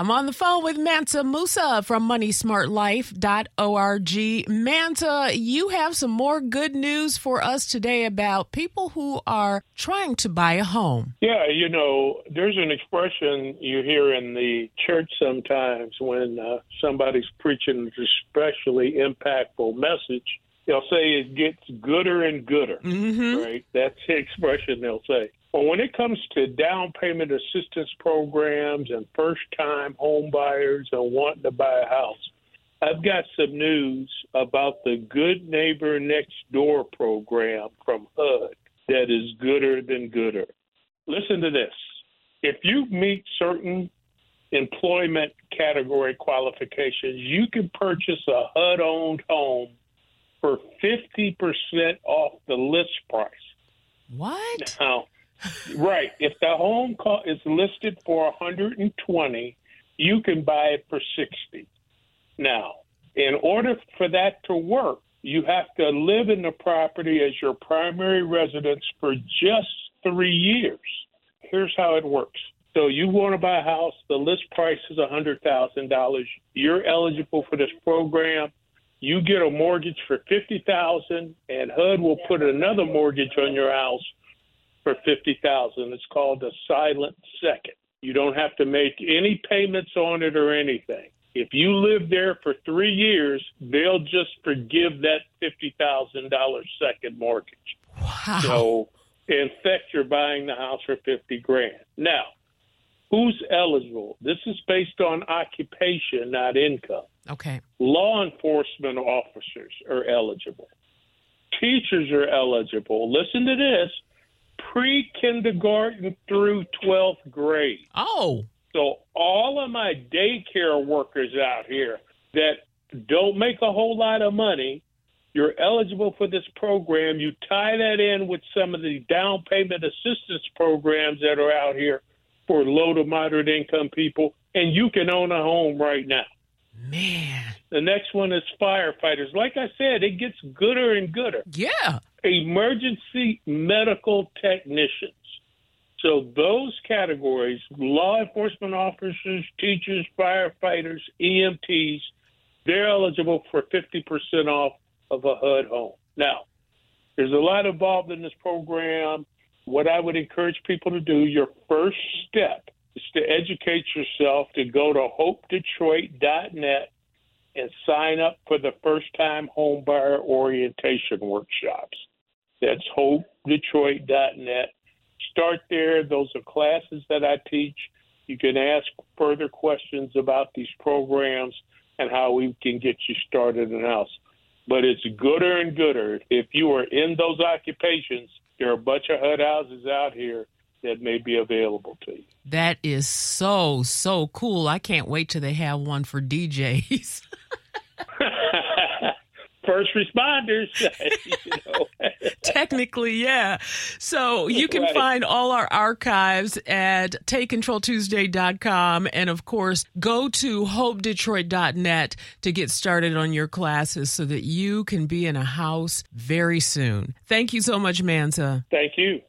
I'm on the phone with Mansa Musa from MoneySmartLife.org. Mansa, you have some more good news for us today about people who are trying to buy a home. Yeah, you know, there's an expression you hear in the church sometimes when uh, somebody's preaching an especially impactful message. They'll say it gets gooder and gooder, mm-hmm. right? That's the expression they'll say. But when it comes to down payment assistance programs and first time home buyers and wanting to buy a house, I've got some news about the Good Neighbor Next Door program from HUD that is gooder than gooder. Listen to this. If you meet certain employment category qualifications, you can purchase a HUD owned home for 50% off the list price. What? Now, right. If the home is listed for 120, you can buy it for 60. Now, in order for that to work, you have to live in the property as your primary residence for just three years. Here's how it works. So you want to buy a house, the list price is $100,000. You're eligible for this program. You get a mortgage for 50,000 and HUD will put another mortgage on your house for 50,000. It's called a silent second. You don't have to make any payments on it or anything. If you live there for 3 years, they'll just forgive that $50,000 second mortgage. Wow. So, in fact, you're buying the house for 50 grand. Now, who's eligible? This is based on occupation, not income. Okay. Law enforcement officers are eligible. Teachers are eligible. Listen to this pre kindergarten through 12th grade. Oh. So, all of my daycare workers out here that don't make a whole lot of money, you're eligible for this program. You tie that in with some of the down payment assistance programs that are out here for low to moderate income people, and you can own a home right now. Man. The next one is firefighters. Like I said, it gets gooder and gooder. Yeah. Emergency medical technicians. So those categories, law enforcement officers, teachers, firefighters, EMTs, they're eligible for 50% off of a HUD home. Now, there's a lot involved in this program. What I would encourage people to do, your first step is to educate yourself to go to hopedetroit.net and sign up for the first time homebuyer orientation workshops. That's hopedetroit.net. Start there. Those are classes that I teach. You can ask further questions about these programs and how we can get you started in house. But it's gooder and gooder. If you are in those occupations, there are a bunch of HUD houses out here that may be available to you. That is so, so cool. I can't wait till they have one for DJs. First responders. Technically, yeah. So you can Right. find all our archives at takecontroltuesday.com. And of course, go to hopedetroit.net to get started on your classes so that you can be in a house very soon. Thank you so much, Mansa. Thank you.